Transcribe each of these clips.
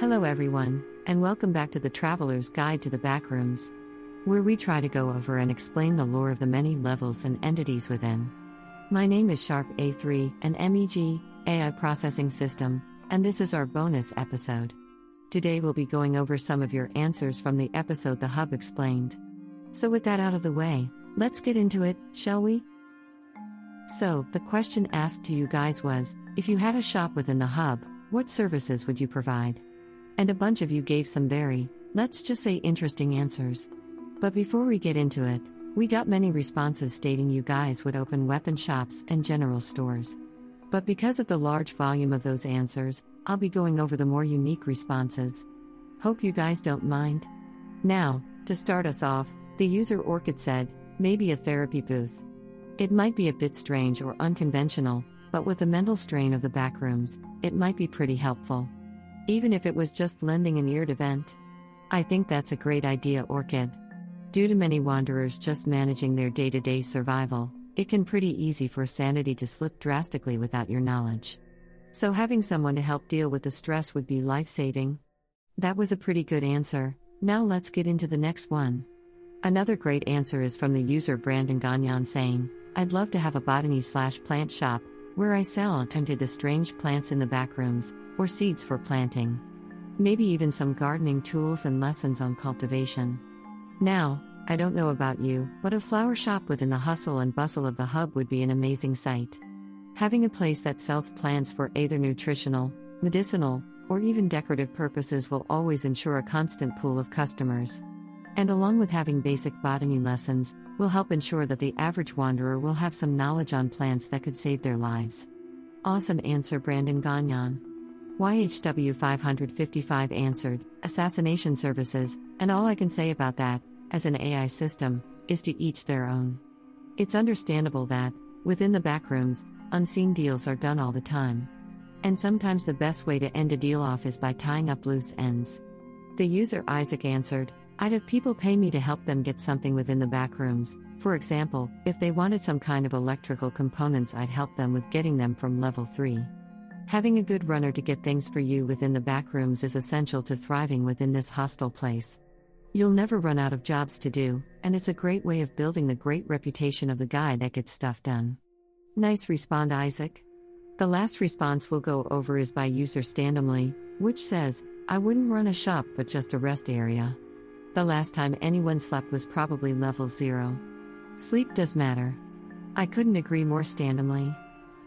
Hello, everyone, and welcome back to the Traveler's Guide to the Backrooms, where we try to go over and explain the lore of the many levels and entities within. My name is Sharp A3, an MEG AI processing system, and this is our bonus episode. Today we'll be going over some of your answers from the episode The Hub Explained. So, with that out of the way, let's get into it, shall we? So, the question asked to you guys was if you had a shop within the hub, what services would you provide? And a bunch of you gave some very, let's just say, interesting answers. But before we get into it, we got many responses stating you guys would open weapon shops and general stores. But because of the large volume of those answers, I'll be going over the more unique responses. Hope you guys don't mind. Now, to start us off, the user Orchid said, maybe a therapy booth. It might be a bit strange or unconventional, but with the mental strain of the backrooms, it might be pretty helpful. Even if it was just lending an ear to vent. I think that's a great idea, Orchid. Due to many wanderers just managing their day to day survival, it can pretty easy for sanity to slip drastically without your knowledge. So having someone to help deal with the stress would be life saving. That was a pretty good answer. Now let's get into the next one. Another great answer is from the user Brandon Gagnon saying, I'd love to have a botany slash plant shop where I sell and the strange plants in the back rooms, or seeds for planting. Maybe even some gardening tools and lessons on cultivation. Now, I don't know about you, but a flower shop within the hustle and bustle of the hub would be an amazing sight. Having a place that sells plants for either nutritional, medicinal, or even decorative purposes will always ensure a constant pool of customers. And along with having basic botany lessons, will help ensure that the average wanderer will have some knowledge on plants that could save their lives. Awesome answer, Brandon Gagnon. YHW 555 answered, Assassination services, and all I can say about that, as an AI system, is to each their own. It's understandable that, within the backrooms, unseen deals are done all the time. And sometimes the best way to end a deal off is by tying up loose ends. The user Isaac answered, I'd have people pay me to help them get something within the back rooms. For example, if they wanted some kind of electrical components, I'd help them with getting them from level 3. Having a good runner to get things for you within the back rooms is essential to thriving within this hostile place. You'll never run out of jobs to do, and it's a great way of building the great reputation of the guy that gets stuff done. Nice respond, Isaac. The last response we'll go over is by user Standumly, which says, I wouldn't run a shop but just a rest area. The last time anyone slept was probably level 0. Sleep does matter. I couldn't agree more Standumly.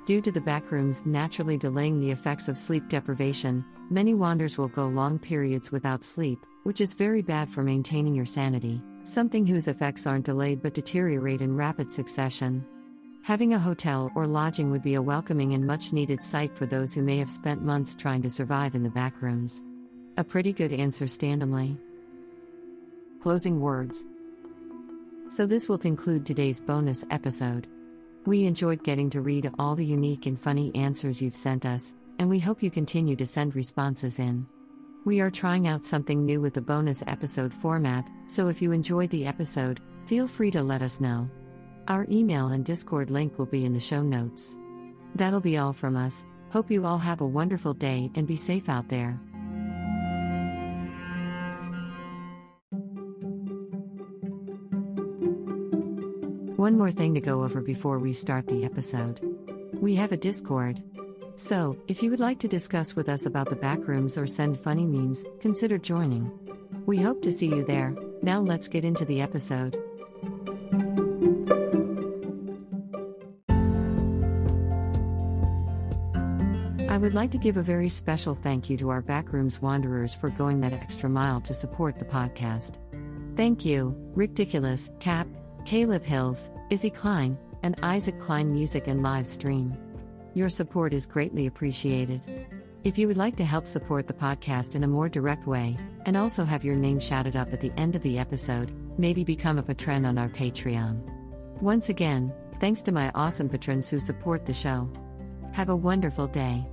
Due to the backrooms naturally delaying the effects of sleep deprivation, many wanders will go long periods without sleep, which is very bad for maintaining your sanity, something whose effects aren't delayed but deteriorate in rapid succession. Having a hotel or lodging would be a welcoming and much needed sight for those who may have spent months trying to survive in the backrooms. A pretty good answer, Standumly. Closing words. So, this will conclude today's bonus episode. We enjoyed getting to read all the unique and funny answers you've sent us, and we hope you continue to send responses in. We are trying out something new with the bonus episode format, so if you enjoyed the episode, feel free to let us know. Our email and Discord link will be in the show notes. That'll be all from us. Hope you all have a wonderful day and be safe out there. One more thing to go over before we start the episode. We have a Discord. So, if you would like to discuss with us about the backrooms or send funny memes, consider joining. We hope to see you there. Now let's get into the episode. I would like to give a very special thank you to our Backrooms Wanderers for going that extra mile to support the podcast. Thank you, Ridiculous, Cap, Caleb Hills, Izzy Klein, and Isaac Klein Music and Live Stream. Your support is greatly appreciated. If you would like to help support the podcast in a more direct way, and also have your name shouted up at the end of the episode, maybe become a patron on our Patreon. Once again, thanks to my awesome patrons who support the show. Have a wonderful day.